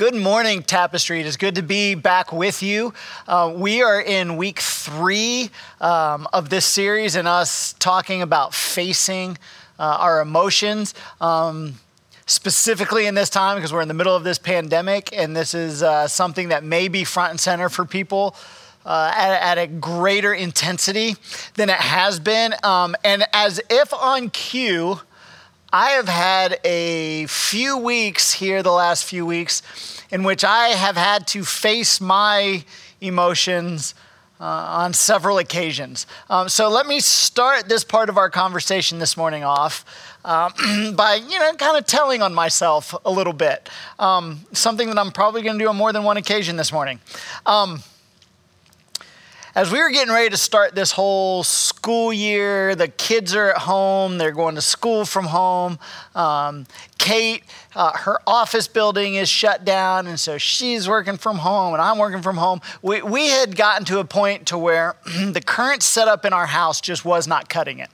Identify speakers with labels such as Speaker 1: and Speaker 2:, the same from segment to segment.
Speaker 1: Good morning, Tapestry. It is good to be back with you. Uh, we are in week three um, of this series and us talking about facing uh, our emotions. Um, specifically in this time, because we're in the middle of this pandemic, and this is uh, something that may be front and center for people. Uh, at, at, a greater intensity than it has been. Um, and as if on cue, I have had a few weeks here, the last few weeks, in which I have had to face my emotions uh, on several occasions. Um, so let me start this part of our conversation this morning off um, by, you know, kind of telling on myself a little bit. Um, something that I'm probably going to do on more than one occasion this morning. Um, as we were getting ready to start this whole school year, the kids are at home, they're going to school from home. Um, Kate, uh, her office building is shut down, and so she's working from home, and I'm working from home. We, we had gotten to a point to where the current setup in our house just was not cutting it.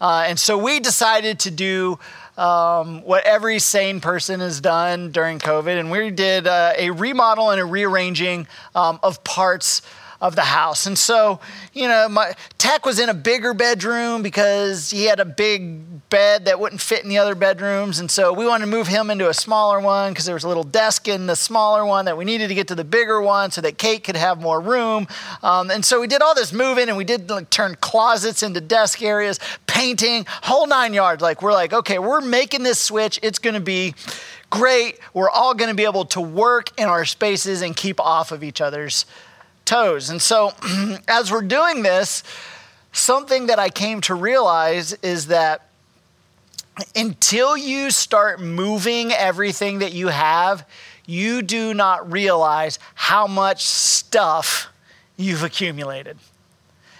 Speaker 1: Uh, and so we decided to do um, what every sane person has done during COVID, and we did uh, a remodel and a rearranging um, of parts of the house. And so, you know, my Tech was in a bigger bedroom because he had a big bed that wouldn't fit in the other bedrooms. And so we wanted to move him into a smaller one because there was a little desk in the smaller one that we needed to get to the bigger one so that Kate could have more room. Um, and so we did all this moving and we did like turn closets into desk areas, painting, whole nine yards. Like we're like, okay, we're making this switch. It's going to be great. We're all going to be able to work in our spaces and keep off of each other's toes. And so, as we're doing this, something that I came to realize is that until you start moving everything that you have, you do not realize how much stuff you've accumulated.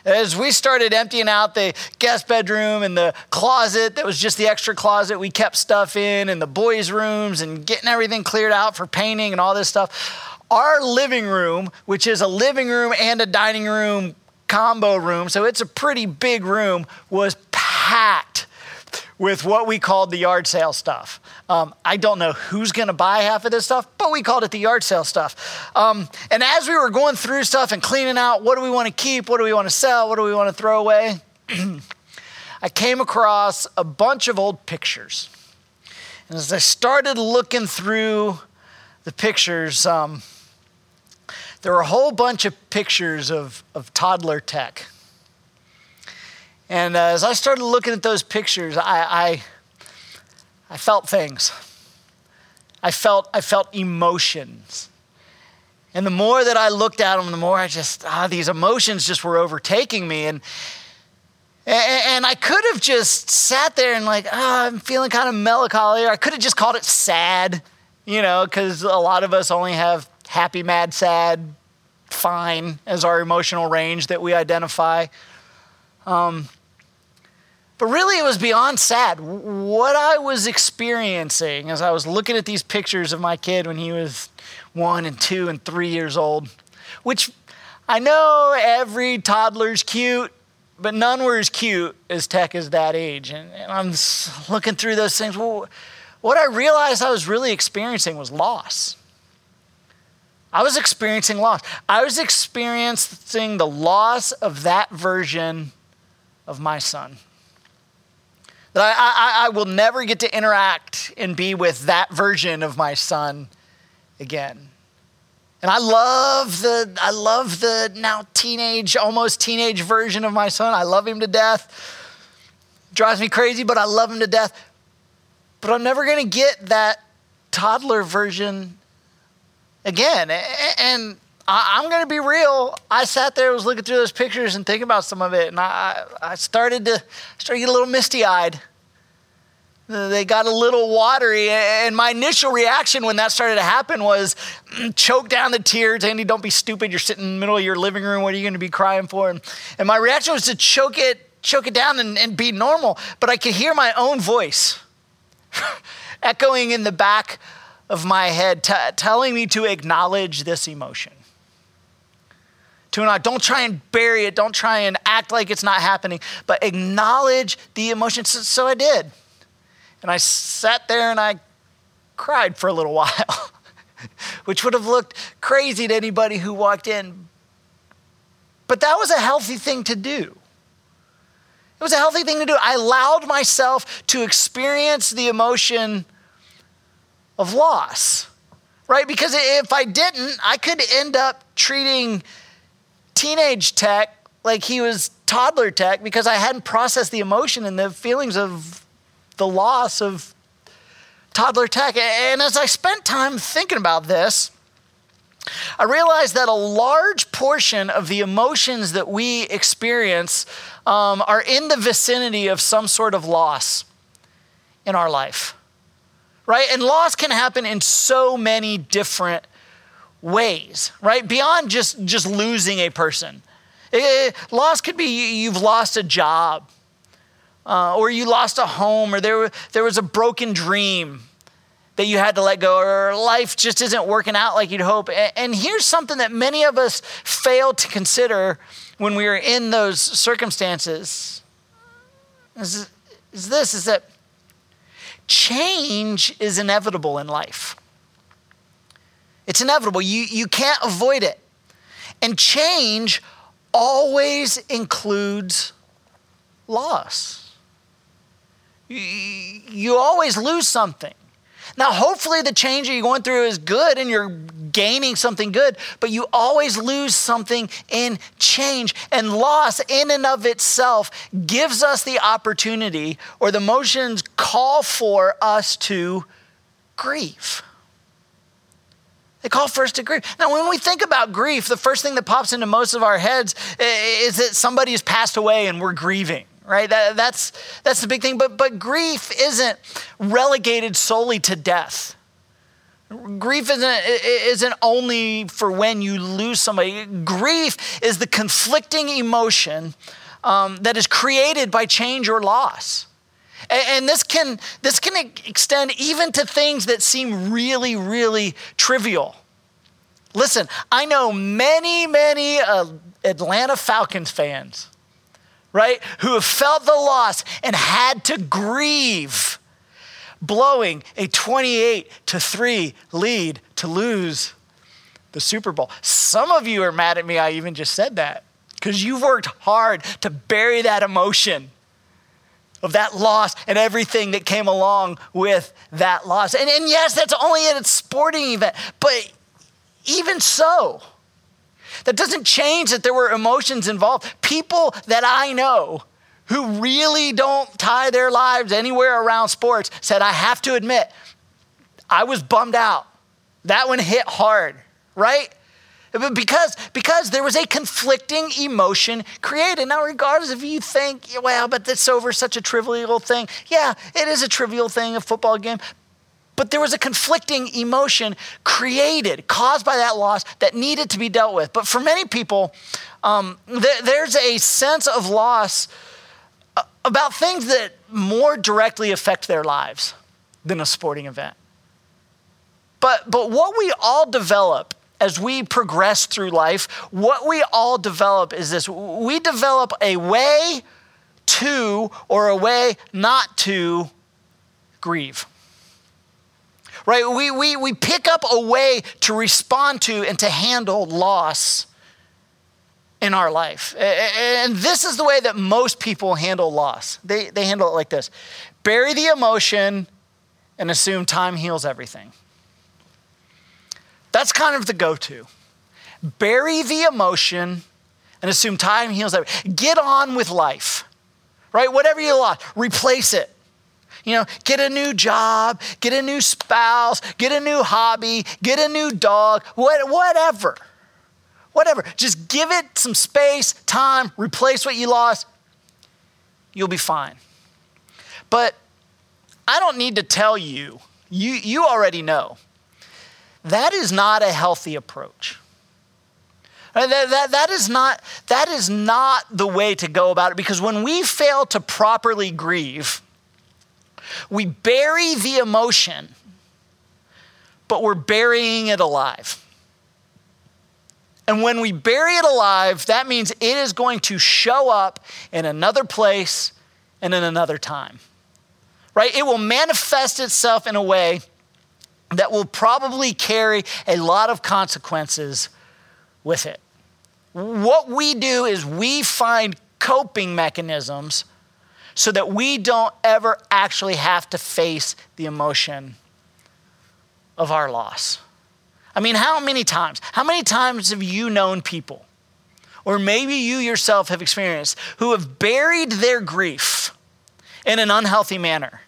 Speaker 1: As we started emptying out the guest bedroom and the closet that was just the extra closet we kept stuff in, and the boys' rooms, and getting everything cleared out for painting and all this stuff, our living room, which is a living room and a dining room combo room, so it's a pretty big room, was packed with what we called the yard sale stuff. Um, I don't know who's going to buy half of this stuff, but we called it the yard sale stuff. Um, and as we were going through stuff and cleaning out, what do we want to keep? What do we want to sell? What do we want to throw away? I came across a bunch of old pictures. And as I started looking through the pictures, um, there were a whole bunch of pictures of, of toddler tech. And uh, as I started looking at those pictures, I, I, I felt things. I felt, I felt emotions. And the more that I looked at them, the more I just, ah, these emotions just were overtaking me. And, and I could have just sat there and, like, oh, I'm feeling kind of melancholy. Or I could have just called it sad, you know, because a lot of us only have happy, mad, sad, fine as our emotional range that we identify. Um, but really, it was beyond sad. What I was experiencing as I was looking at these pictures of my kid when he was one and two and three years old, which I know every toddler's cute, but none were as cute as Tech is that age. And, and I'm looking through those things. Well, what I realized I was really experiencing was loss. I was experiencing loss. I was experiencing the loss of that version of my son. That I, I, I will never get to interact and be with that version of my son again. And I love the I love the now teenage, almost teenage version of my son. I love him to death. Drives me crazy, but I love him to death. But I'm never gonna get that toddler version again. And I'm going to be real. I sat there, was looking through those pictures and thinking about some of it, and I, I started to start to get a little misty eyed. Uh, they got a little watery, and my initial reaction when that started to happen was choke down the tears. Andy, don't be stupid. You're sitting in the middle of your living room. What are you going to be crying for? And, and my reaction was to choke it, choke it down, and, and be normal. But I could hear my own voice echoing in the back of my head, t- telling me to acknowledge this emotion. To not, don't try and bury it, don't try and act like it's not happening, but acknowledge the emotion. So, so I did. And I sat there and I cried for a little while. which would have looked crazy to anybody who walked in. But that was a healthy thing to do. It was a healthy thing to do. I allowed myself to experience the emotion of loss, right? Because if I didn't, I could end up treating teenage tech like he was toddler tech because I hadn't processed the emotion and the feelings of the loss of toddler tech. And as I spent time thinking about this, I realized that a large portion of the emotions that we experience um, are in the vicinity of some sort of loss in our life, right? And loss can happen in so many different ways, right? Beyond just, just losing a person. It, eh, loss could be you've lost a job, uh, or you lost a home, or there, there was a broken dream that you had to let go, or life just isn't working out like you'd hope. And here's something that many of us fail to consider when we are in those circumstances is, is this is that change is inevitable in life. It's inevitable. You, you can't avoid it. And change always includes loss. You, you always lose something. Now, hopefully, the change that you're going through is good and you're gaining something good, but you always lose something in change. And loss, in and of itself, gives us the opportunity or the motions call for us to grieve. They call for us to grieve. Now, when we think about grief, the first thing that pops into most of our heads is that somebody has passed away and we're grieving right? That, that's, that's the big thing. But, but grief isn't relegated solely to death. Grief isn't, isn't only for when you lose somebody. Grief is the conflicting emotion um, that is created by change or loss. And, and this, can, this can extend even to things that seem really, really trivial. Listen, I know many, many uh, Atlanta Falcons fans right? Who have felt the loss and had to grieve blowing a 28 to 3 lead to lose the Super Bowl. Some of you are mad at me I even just said that because you've worked hard to bury that emotion of that loss and everything that came along with that loss. And, and yes, that's only at a sporting event, but even so, that doesn't change that there were emotions involved. People that I know who really don't tie their lives anywhere around sports said, I have to admit, I was bummed out. That one hit hard, right? Because, because there was a conflicting emotion created. Now, regardless if you think, well, but that's over such a trivial thing. Yeah, it is a trivial thing, a football game. But there was a conflicting emotion created, caused by that loss that needed to be dealt with. But for many people, um, th- there's a sense of loss about things that more directly affect their lives than a sporting event. But, but what we all develop as we progress through life, what we all develop is this we develop a way to or a way not to grieve right? We, we, we pick up a way to respond to and to handle loss in our life. And this is the way that most people handle loss. They, they handle it like this bury the emotion and assume time heals everything. That's kind of the go to. Bury the emotion and assume time heals everything. Get on with life, right? Whatever you lost, replace it. You know, get a new job, get a new spouse, get a new hobby, get a new dog, what, whatever. Whatever. Just give it some space, time, replace what you lost. You'll be fine. But I don't need to tell you, you, you already know. That is not a healthy approach. Uh, that, that, that, is not, that is not the way to go about it because when we fail to properly grieve, we bury the emotion, but we're burying it alive. And when we bury it alive, that means it is going to show up in another place and in another time. Right? It will manifest itself in a way that will probably carry a lot of consequences with it. What we do is we find coping mechanisms so that we don't ever actually have to face the emotion of our loss. I mean, how many times? How many times have you known people, or maybe you yourself have experienced, who have buried their grief in an unhealthy manner?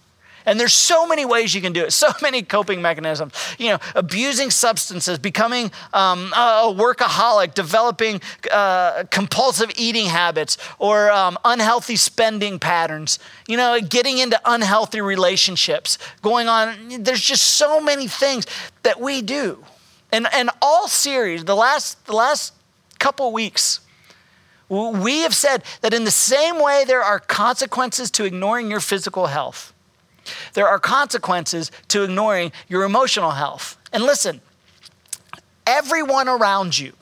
Speaker 1: And there's so many ways you can do it, so many coping mechanisms. You know, abusing substances, becoming um, a workaholic, developing uh, compulsive eating habits, or um, unhealthy spending patterns. You know, getting into unhealthy relationships, going on. There's just so many things that we do. And, and all series, the last, the last couple weeks, we have said that in the same way there are consequences to ignoring your physical health, there are consequences to ignoring your emotional health. And listen, everyone around you,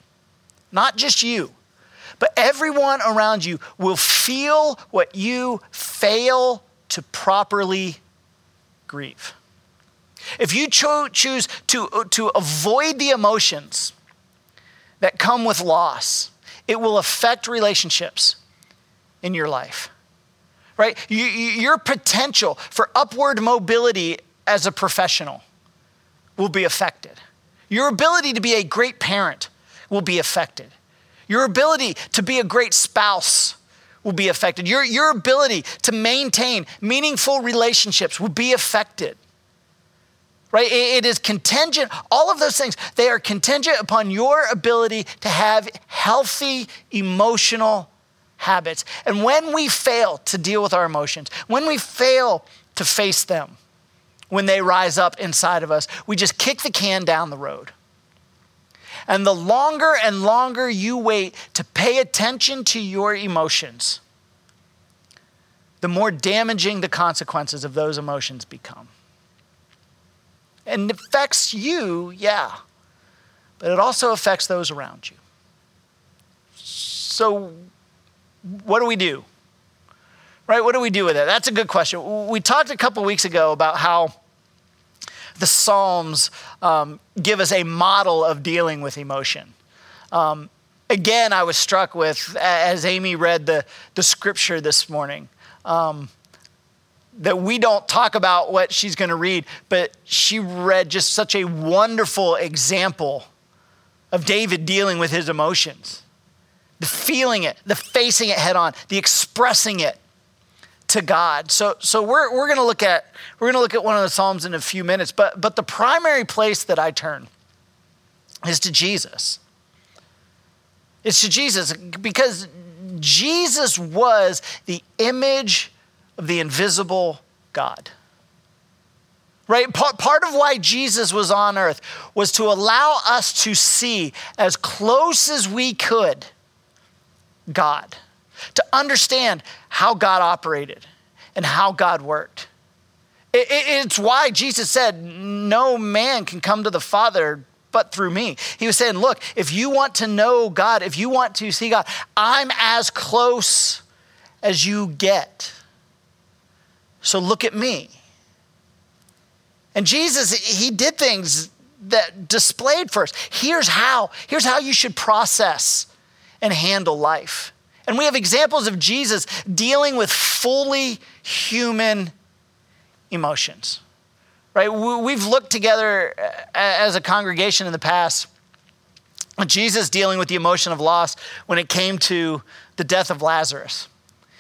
Speaker 1: not just you, but everyone around you will feel what you fail to properly grieve. If you cho- choose to, uh, to avoid the emotions that come with loss, it will affect relationships in your life right? You, your potential for upward mobility as a professional will be affected. Your ability to be a great parent will be affected. Your ability to be a great spouse will be affected. Your, your ability to maintain meaningful relationships will be affected. Right? It, is contingent, all of those things, they are contingent upon your ability to have healthy emotional habits. And when we fail to deal with our emotions, when we fail to face them, when they rise up inside of us, we just kick the can down the road. And the longer and longer you wait to pay attention to your emotions, the more damaging the consequences of those emotions become. And it affects you, yeah, but it also affects those around you. So, what do we do? Right? What do we do with it? That's a good question. We talked a couple weeks ago about how the Psalms um, give us a model of dealing with emotion. Um, again, I was struck with, as Amy read the, the scripture this morning, um, that we don't talk about what she's going to read, but she read just such a wonderful example of David dealing with his emotions the feeling it, the facing it head on, the expressing it to God. So, so we're, we're going to look at we're going to look at one of the Psalms in a few minutes, but, but the primary place that I turn is to Jesus. It's to Jesus because Jesus was the image of the invisible God. Right? Part, of why Jesus was on earth was to allow us to see as close as we could God, to understand how God operated and how God worked. It, it, it's why Jesus said, No man can come to the Father but through me. He was saying, Look, if you want to know God, if you want to see God, I'm as close as you get. So look at me. And Jesus, he did things that displayed first. Here's how. Here's how you should process and handle life. And we have examples of Jesus dealing with fully human emotions. Right? We've looked together uh, as a congregation in the past Jesus dealing with the emotion of loss when it came to the death of Lazarus.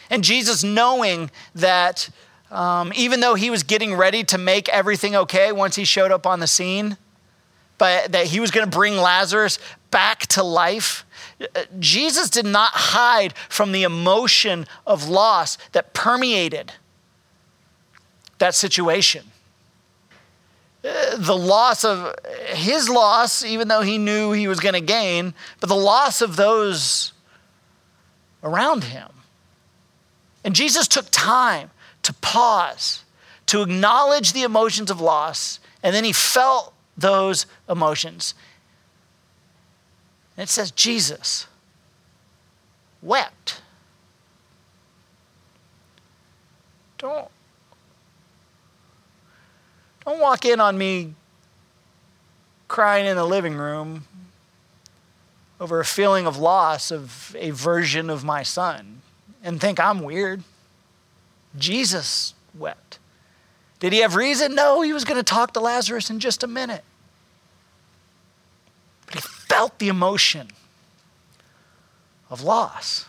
Speaker 1: And Jesus knowing that um, even though he was getting ready to make everything okay once he showed up on the scene, but that he was going to bring Lazarus back to life, Jesus did not hide from the emotion of loss that permeated that situation. The loss of his loss, even though he knew he was going to gain, but the loss of those around him. And Jesus took time to pause, to acknowledge the emotions of loss, and then he felt those emotions. And it says Jesus wept. Don't, don't walk in on me crying in the living room over a feeling of loss of a version of my son and think I'm weird. Jesus wept. Did he have reason? No, he was going to talk to Lazarus in just a minute. But he felt the emotion of loss.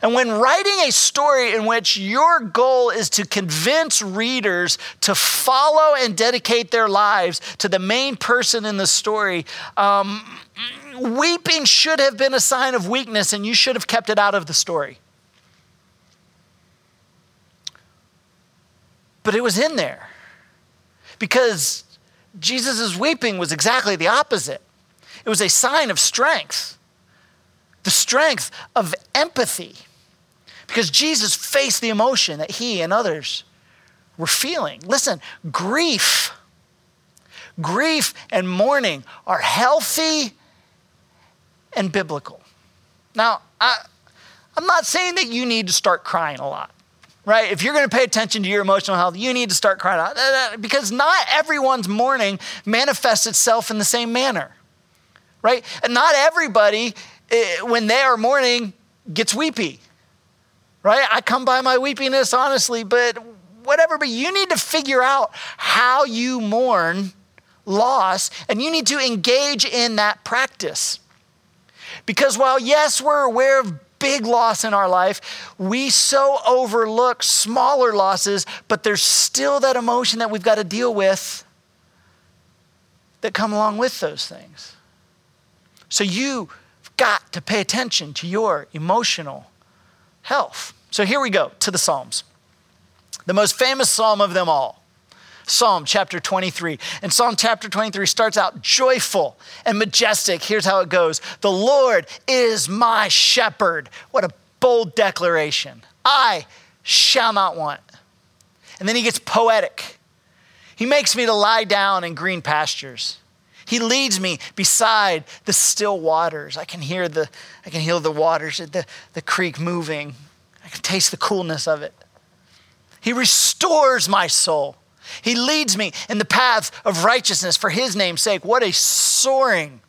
Speaker 1: And when writing a story in which your goal is to convince readers to follow and dedicate their lives to the main person in the story, um, weeping should have been a sign of weakness and you should have kept it out of the story. But it was in there because Jesus' weeping was exactly the opposite. It was a sign of strength, the strength of empathy, because Jesus faced the emotion that he and others were feeling. Listen, grief, grief and mourning are healthy and biblical. Now, I, I'm not saying that you need to start crying a lot right? If you're going to pay attention to your emotional health, you need to start crying out because not everyone's mourning manifests itself in the same manner, right? And not everybody, eh, when they are mourning, gets weepy, right? I come by my weepiness honestly, but whatever, but you need to figure out how you mourn loss and you need to engage in that practice. Because while, yes, we're aware of big loss in our life, we so overlook smaller losses, but there's still that emotion that we've got to deal with that come along with those things. So you've got to pay attention to your emotional health. So here we go to the Psalms. The most famous psalm of them all. Psalm chapter 23. And Psalm chapter 23 starts out joyful and majestic. Here's how it goes The Lord is my shepherd. What a bold declaration. I shall not want. And then he gets poetic. He makes me to lie down in green pastures. He leads me beside the still waters. I can hear the, I can hear the waters, the, the creek moving. I can taste the coolness of it. He restores my soul. He leads me in the paths of righteousness for his name's sake. What a soaring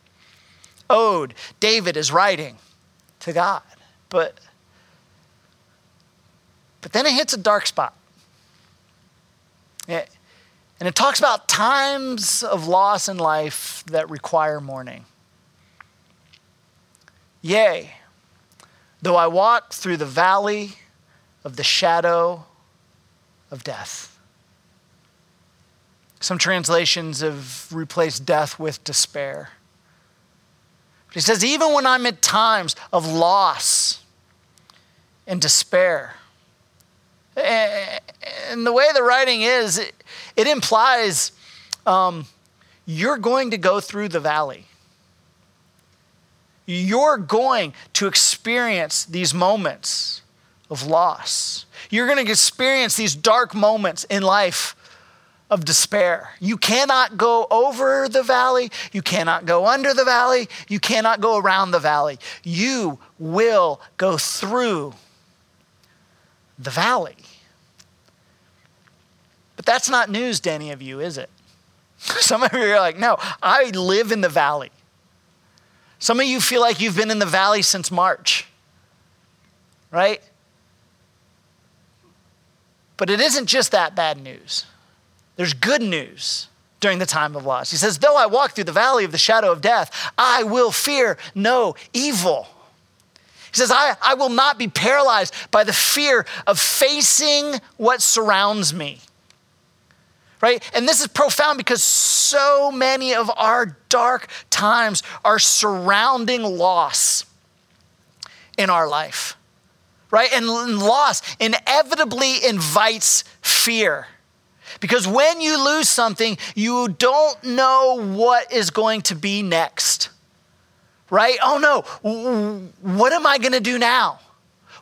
Speaker 1: ode David is writing to God. But, but then it hits a dark spot. Yeah. And it talks about times of loss in life that require mourning. Yea, though I walk through the valley of the shadow of death. Some translations have replaced death with despair. But he says, even when I'm at times of loss and despair, and the way the writing is, it, implies um, you're going to go through the valley. You're going to experience these moments of loss. You're going to experience these dark moments in life of despair. You cannot go over the valley. You cannot go under the valley. You cannot go around the valley. You will go through the valley. But that's not news to any of you, is it? Some of you are like, no, I live in the valley. Some of you feel like you've been in the valley since March, right? But it isn't just that bad news. There's good news during the time of loss. He says, Though I walk through the valley of the shadow of death, I will fear no evil. He says, I, I will not be paralyzed by the fear of facing what surrounds me. Right? And this is profound because so many of our dark times are surrounding loss in our life. Right? And loss inevitably invites fear. Because when you lose something, you don't know what is going to be next. Right? Oh no, what am I going to do now?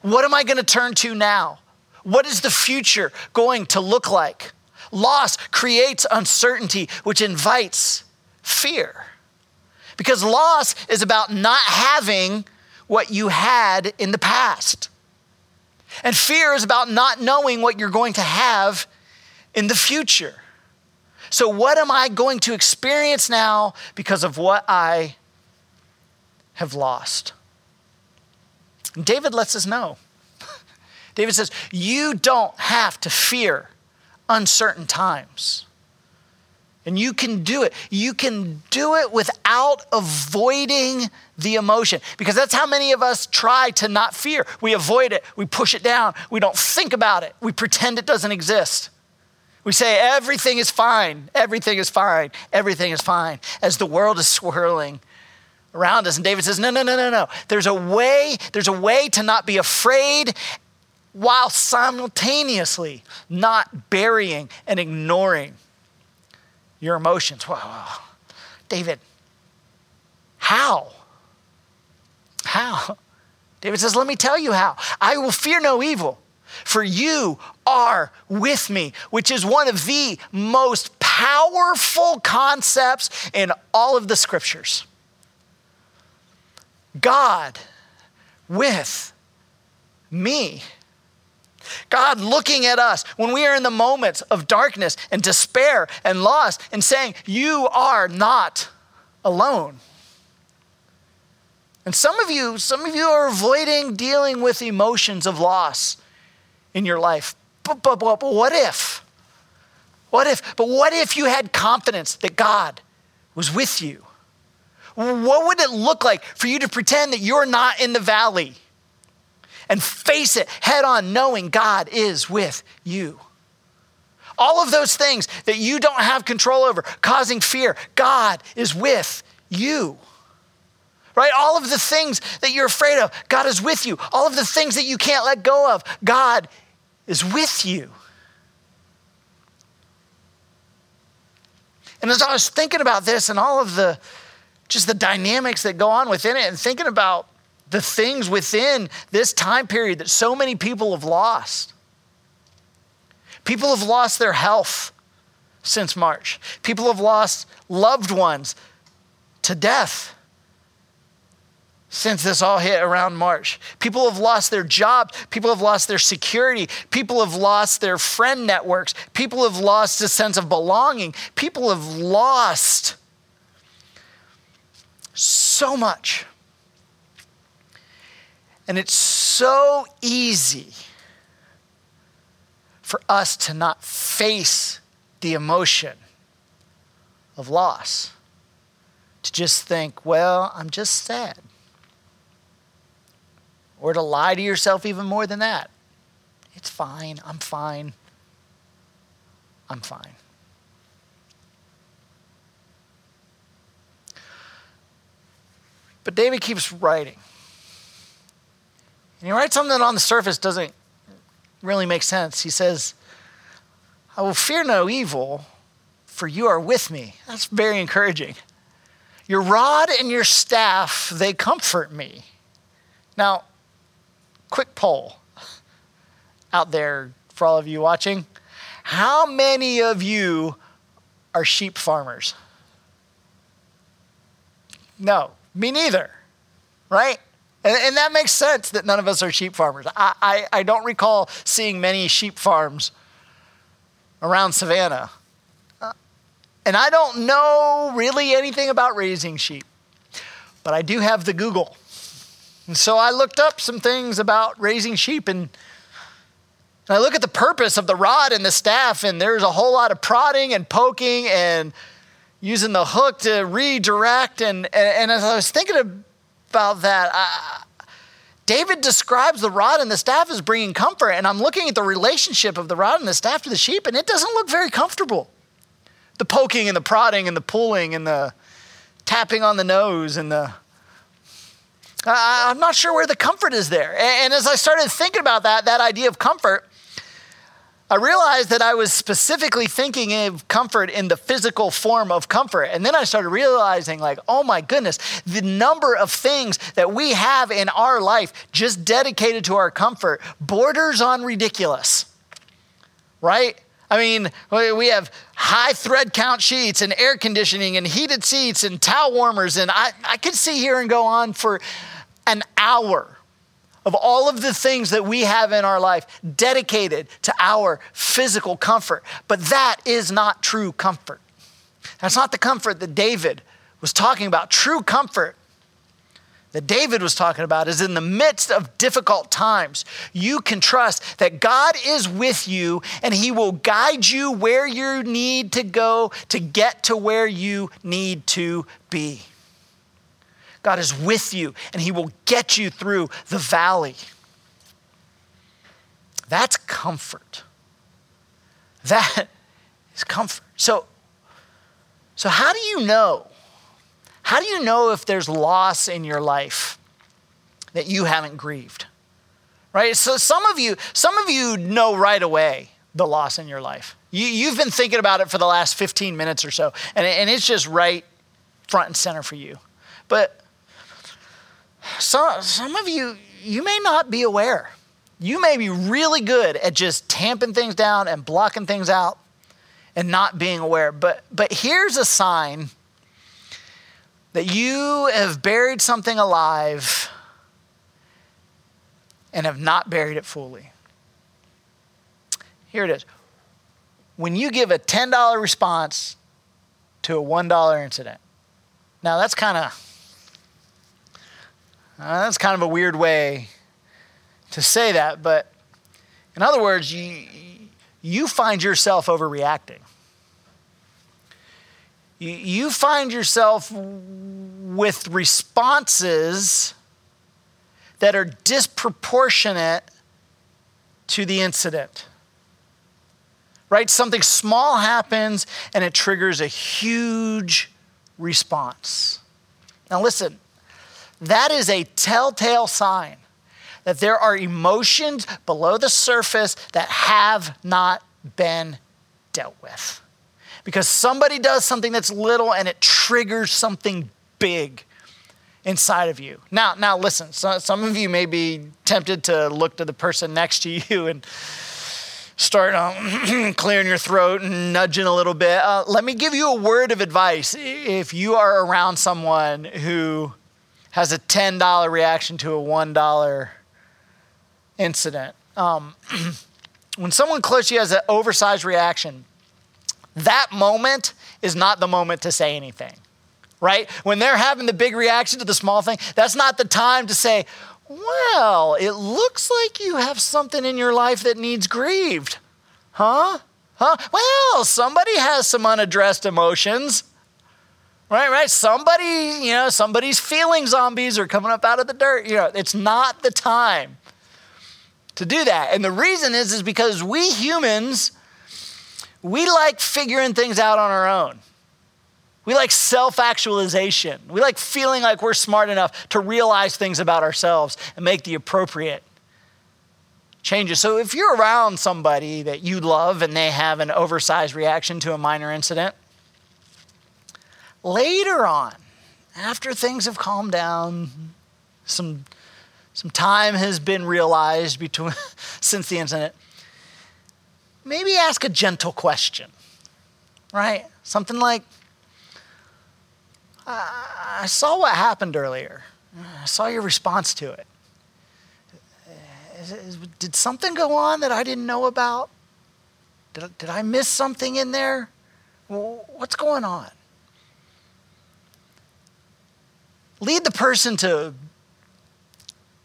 Speaker 1: What am I going to turn to now? What is the future going to look like? Loss creates uncertainty, which invites fear. Because loss is about not having what you had in the past. And fear is about not knowing what you're going to have in the future. So, what am I going to experience now because of what I have lost? And David lets us know. David says, You don't have to fear uncertain times. And you can do it. You can do it without avoiding the emotion. Because that's how many of us try to not fear. We avoid it, we push it down, we don't think about it, we pretend it doesn't exist. We say everything is fine, everything is fine, everything is fine as the world is swirling around us. And David says, No, no, no, no, no. There's a way, there's a way to not be afraid while simultaneously not burying and ignoring your emotions. Wow. David, how? How? David says, Let me tell you how. I will fear no evil for you are with me, which is one of the most powerful concepts in all of the scriptures. God with me. God looking at us when we are in the moments of darkness and despair and loss and saying, You are not alone. And some of you, some of you are avoiding dealing with emotions of loss in your life. But, but, but, what if? What if? But what if you had confidence that God was with you? What would it look like for you to pretend that you're not in the valley and face it head on, knowing God is with you? All of those things that you don't have control over, causing fear, God is with you right? All of the things that you're afraid of, God is with you. All of the things that you can't let go of, God is with you. And as I was thinking about this and all of the just the dynamics that go on within it and thinking about the things within this time period that so many people have lost. People have lost their health since March. People have lost loved ones to death since this all hit around March. People have lost their jobs. People have lost their security. People have lost their friend networks. People have lost a sense of belonging. People have lost so much. And it's so easy for us to not face the emotion of loss. To just think, well, I'm just sad or to lie to yourself even more than that. It's fine. I'm fine. I'm fine. But David keeps writing. And he writes something that on the surface doesn't really make sense. He says, I will fear no evil, for you are with me. That's very encouraging. Your rod and your staff, they comfort me. Now, quick poll out there for all of you watching. How many of you are sheep farmers? No, me neither, right? And, and, that makes sense that none of us are sheep farmers. I, I, I don't recall seeing many sheep farms around Savannah. Uh, and I don't know really anything about raising sheep, but I do have the Google. And so I looked up some things about raising sheep and I look at the purpose of the rod and the staff, and there's a whole lot of prodding and poking and using the hook to redirect. And, and, and as I was thinking about that, I, David describes the rod and the staff as bringing comfort. And I'm looking at the relationship of the rod and the staff to the sheep, and it doesn't look very comfortable. The poking and the prodding and the pulling and the tapping on the nose and the I'm not sure where the comfort is there. And as I started thinking about that, that idea of comfort, I realized that I was specifically thinking of comfort in the physical form of comfort. And then I started realizing, like, oh my goodness, the number of things that we have in our life just dedicated to our comfort borders on ridiculous, right? I mean, we have high thread count sheets and air conditioning and heated seats and towel warmers. And I, I could sit here and go on for an hour of all of the things that we have in our life dedicated to our physical comfort. But that is not true comfort. That's not the comfort that David was talking about. True comfort that David was talking about is in the midst of difficult times, you can trust that God is with you and He will guide you where you need to go to get to where you need to be. God is with you and He will get you through the valley. That's comfort. That is comfort. So, so how do you know? How do you know if there's loss in your life that you haven't grieved? Right? So some of you, some of you know right away the loss in your life. You, have been thinking about it for the last 15 minutes or so, and, and it's just right front and center for you. But some, some of you, you may not be aware. You may be really good at just tamping things down and blocking things out and not being aware. But, but here's a sign that you have buried something alive and have not buried it fully. Here it is. When you give a $10 response to a $1 incident. Now that's kind of uh, that's kind of a weird way to say that, but in other words, you, you find yourself overreacting you find yourself with responses that are disproportionate to the incident. Right? Something small happens and it triggers a huge response. Now, listen, that is a telltale sign that there are emotions below the surface that have not been dealt with because somebody does something that's little and it triggers something big inside of you. Now, now listen, so, some of you may be tempted to look to the person next to you and start um, clearing your throat and nudging a little bit. Uh, let me give you a word of advice. If you are around someone who has a $10 reaction to a $1 incident, um, when someone close to you has an oversized reaction, that moment is not the moment to say anything, right? When they're having the big reaction to the small thing, that's not the time to say, well, it looks like you have something in your life that needs grieved. Huh? Huh? Well, somebody has some unaddressed emotions. Right, right. Somebody, you know, somebody's feeling zombies are coming up out of the dirt. You know, it's not the time to do that. And the reason is is because we humans we like figuring things out on our own. We like self actualization. We like feeling like we're smart enough to realize things about ourselves and make the appropriate changes. So if you're around somebody that you love and they have an oversized reaction to a minor incident, later on, after things have calmed down, some, some time has been realized between, since the incident, maybe ask a gentle question, right? Something like, I saw what happened earlier. I saw your response to it. Did something go on that I didn't know about? Did, did I miss something in there? What's going on? Lead the person to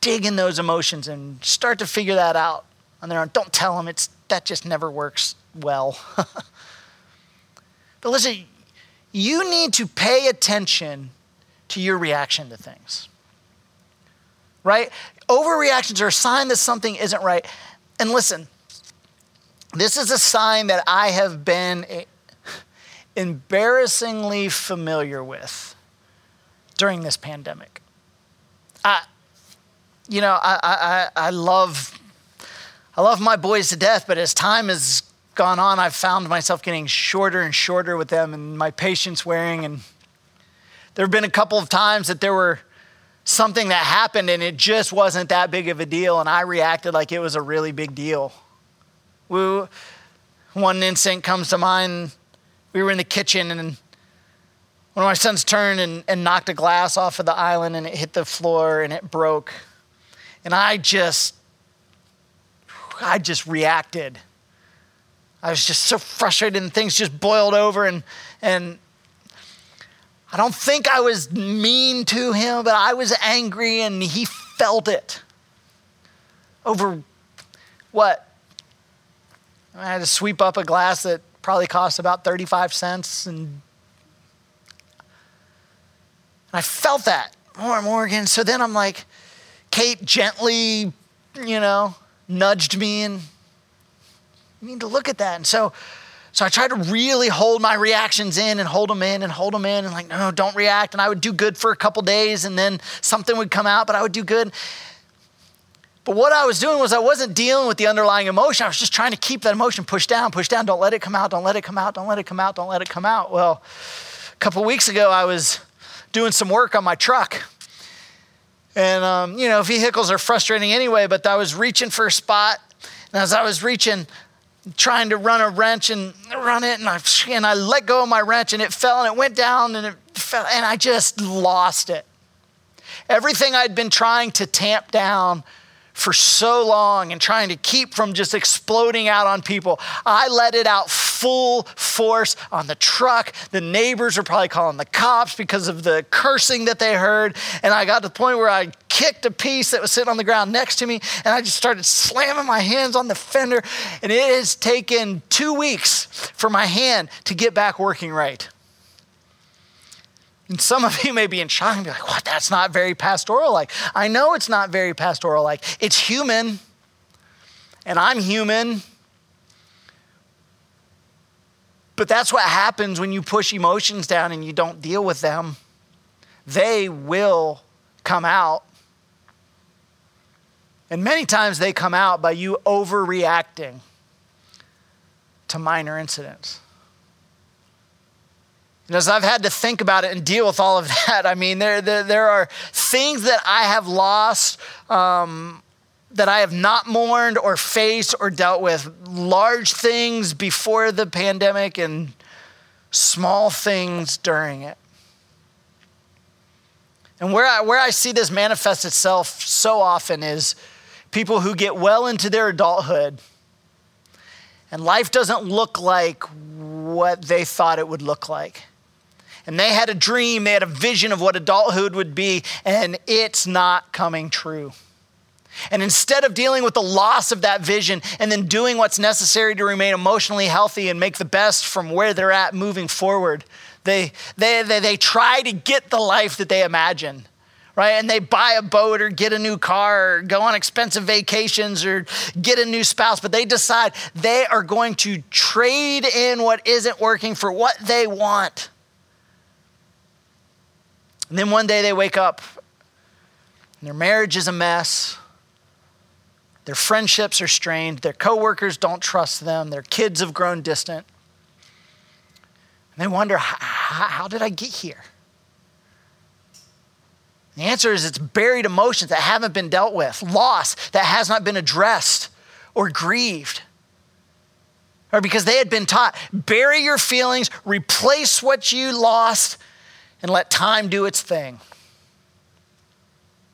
Speaker 1: dig in those emotions and start to figure that out on their own. Don't tell them it's that just never works well. but listen, you need to pay attention to your reaction to things. Right? Overreactions are a sign that something isn't right. And listen, this is a sign that I have been embarrassingly familiar with during this pandemic. I, you know, I, I, I love I love my boys to death, but as time has gone on, I've found myself getting shorter and shorter with them and my patience wearing. And there have been a couple of times that there were something that happened and it just wasn't that big of a deal. And I reacted like it was a really big deal. We, one incident comes to mind. We were in the kitchen and one of my sons turned and, and knocked a glass off of the island and it hit the floor and it broke. And I just, I just reacted. I was just so frustrated and things just boiled over and, and I don't think I was mean to him, but I was angry and he felt it over what? I had to sweep up a glass that probably cost about 35 cents and I felt that more and more again. So then I'm like, Kate gently, you know, nudged me and you need to look at that. And so, so I tried to really hold my reactions in and hold them in and hold them in and like, no, don't react. And I would do good for a couple days and then something would come out, but I would do good. But what I was doing was I wasn't dealing with the underlying emotion. I was just trying to keep that emotion pushed down, push down. Don't let it come out. Don't let it come out. Don't let it come out. Don't let it come out. Well, a couple weeks ago, I was doing some work on my truck and, um, you know, vehicles are frustrating anyway, but I was reaching for a spot. And as I was reaching, trying to run a wrench and run it, and I, and I let go of my wrench and it fell and it went down and it fell, and I just lost it. Everything I'd been trying to tamp down for so long and trying to keep from just exploding out on people. I let it out full force on the truck. The neighbors were probably calling the cops because of the cursing that they heard. And I got to the point where I kicked a piece that was sitting on the ground next to me and I just started slamming my hands on the fender. And it has taken two weeks for my hand to get back working right. And some of you may be in shock and be like, what? That's not very pastoral like. I know it's not very pastoral like. It's human, and I'm human. But that's what happens when you push emotions down and you don't deal with them. They will come out. And many times they come out by you overreacting to minor incidents. And as I've had to think about it and deal with all of that, I mean, there, there, there are things that I have lost um, that I have not mourned or faced or dealt with. Large things before the pandemic and small things during it. And where I, where I see this manifest itself so often is people who get well into their adulthood and life doesn't look like what they thought it would look like and they had a dream, they had a vision of what adulthood would be, and it's not coming true. And instead of dealing with the loss of that vision and then doing what's necessary to remain emotionally healthy and make the best from where they're at moving forward, they, they, they, they try to get the life that they imagine right? And they buy a boat or get a new car or go on expensive vacations or get a new spouse, but they decide they are going to trade in what isn't working for what they want. And then one day they wake up and their marriage is a mess. Their friendships are strained. Their coworkers don't trust them. Their kids have grown distant. And they wonder, how did I get here? The answer is it's buried emotions that haven't been dealt with, loss that has not been addressed or grieved. Or because they had been taught, bury your feelings, replace what you lost, and let time do its thing.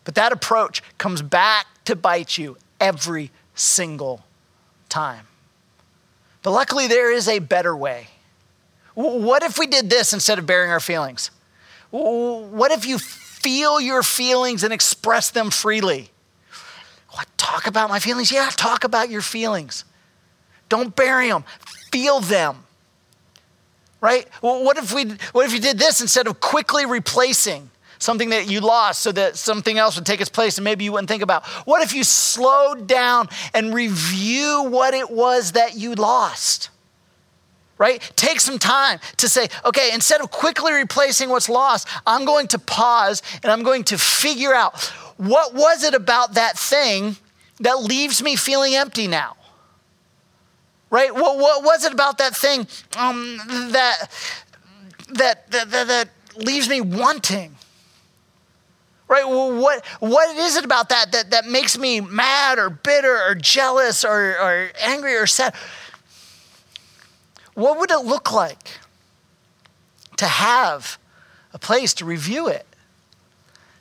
Speaker 1: But that approach comes back to bite you every single time. But luckily, there is a better way. What if we did this instead of burying our feelings? What if you feel your feelings and express them freely? What, talk about my feelings? Yeah, talk about your feelings. Don't bury them, feel them right? Well, what if we what if you did this instead of quickly replacing something that you lost so that something else would take its place and maybe you wouldn't think about? What if you slowed down and review what it was that you lost? Right? Take some time to say, okay, instead of quickly replacing what's lost, I'm going to pause and I'm going to figure out what was it about that thing that leaves me feeling empty now? Right? What, what was it about that thing um, that, that, that, that, that leaves me wanting? Right? Well, What, what is it about that, that that makes me mad or bitter or jealous or, or angry or sad? What would it look like to have a place to review it?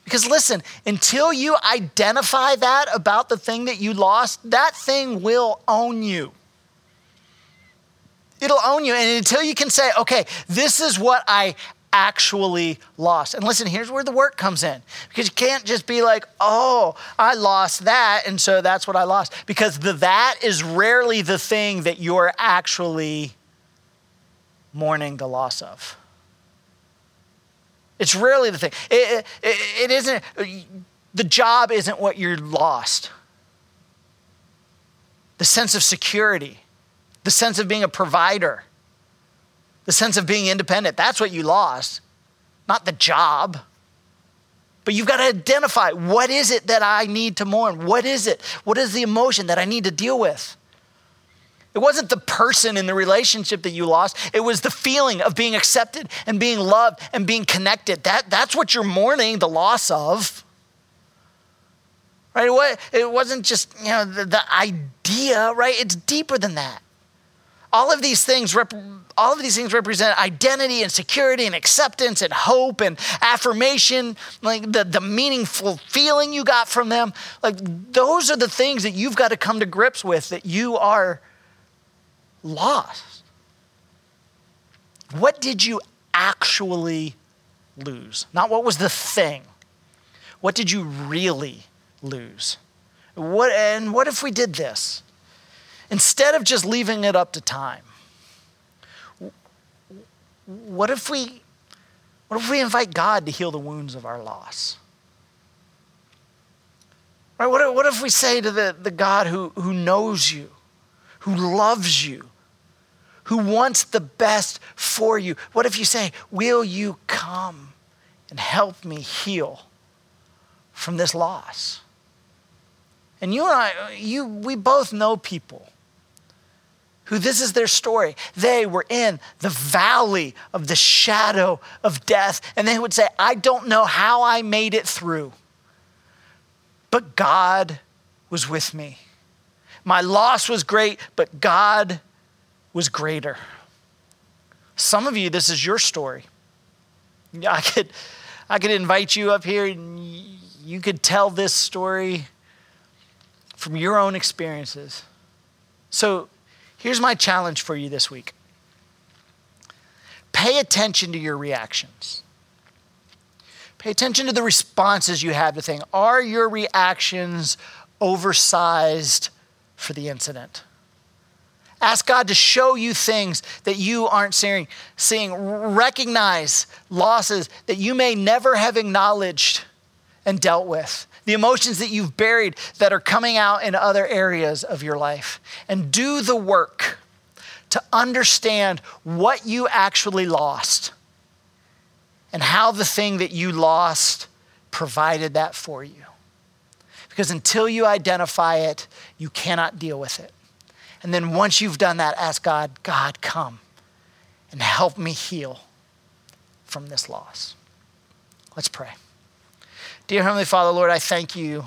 Speaker 1: Because listen, until you identify that about the thing that you lost, that thing will own you. It'll own you. And until you can say, okay, this is what I actually lost. And listen, here's where the work comes in. Because you can't just be like, oh, I lost that, and so that's what I lost. Because the that is rarely the thing that you're actually mourning the loss of. It's rarely the thing. It, it, it isn't, the job isn't what you're lost. The sense of security, the sense of being a provider, the sense of being independent. That's what you lost, not the job. But you've got to identify what is it that I need to mourn? What is it? What is the emotion that I need to deal with? It wasn't the person in the relationship that you lost. It was the feeling of being accepted and being loved and being connected. That, that's what you're mourning the loss of. Right? It wasn't just, you know, the, the idea, right? It's deeper than that. All of these things rep- all of these things represent identity and security and acceptance and hope and affirmation, like the, the meaningful feeling you got from them. Like those are the things that you've got to come to grips with that you are lost. What did you actually lose? Not what was the thing. What did you really lose? What, and what if we did this? Instead of just leaving it up to time, what if we what if we invite God to heal the wounds of our loss? Right? What, if, what if we say to the, the God who, who knows you, who loves you, who wants the best for you? What if you say, Will you come and help me heal from this loss? And you and I, you, we both know people who this is their story. They were in the valley of the shadow of death, and they would say, I don't know how I made it through, but God was with me. My loss was great, but God was greater. Some of you, this is your story. I could, I could invite you up here and you could tell this story from your own experiences. So Here's my challenge for you this week pay attention to your reactions. Pay attention to the responses you have to things. Are your reactions oversized for the incident? Ask God to show you things that you aren't seeing. seeing. Recognize losses that you may never have acknowledged and dealt with the emotions that you've buried that are coming out in other areas of your life, and do the work to understand what you actually lost and how the thing that you lost provided that for you. Because until you identify it, you cannot deal with it. And then once you've done that, ask God, God, come and help me heal from this loss. Let's pray. Dear Heavenly Father, Lord, I thank you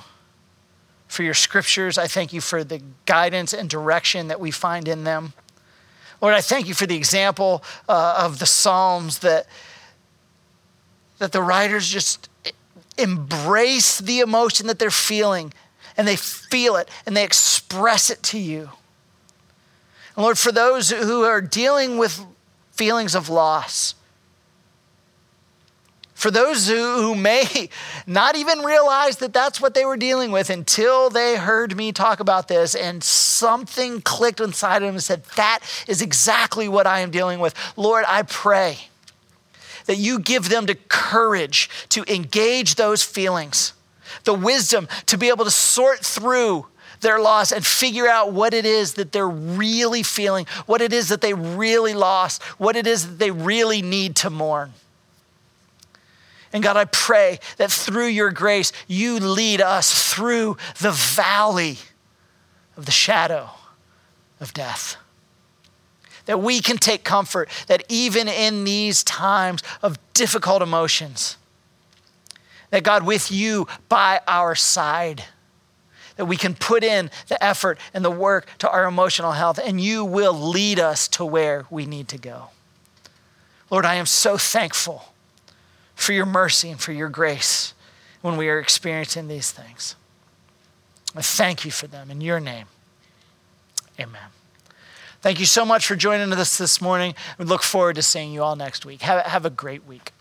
Speaker 1: for your scriptures. I thank you for the guidance and direction that we find in them. Lord, I thank you for the example uh, of the Psalms that, that the writers just embrace the emotion that they're feeling and they feel it and they express it to you. And Lord, for those who are dealing with feelings of loss, for those who, who may not even realize that that's what they were dealing with until they heard me talk about this and something clicked inside of them and said, That is exactly what I am dealing with. Lord, I pray that you give them the courage to engage those feelings, the wisdom to be able to sort through their loss and figure out what it is that they're really feeling, what it is that they really lost, what it is that they really need to mourn. And God, I pray that through your grace, you lead us through the valley of the shadow of death. That we can take comfort that even in these times of difficult emotions, that God, with you by our side, that we can put in the effort and the work to our emotional health, and you will lead us to where we need to go. Lord, I am so thankful for your mercy and for your grace. when we are experiencing these things. I thank you for them in your name. Amen. Thank you so much for joining us this morning. We look forward to seeing you all next week. Have, have a great week.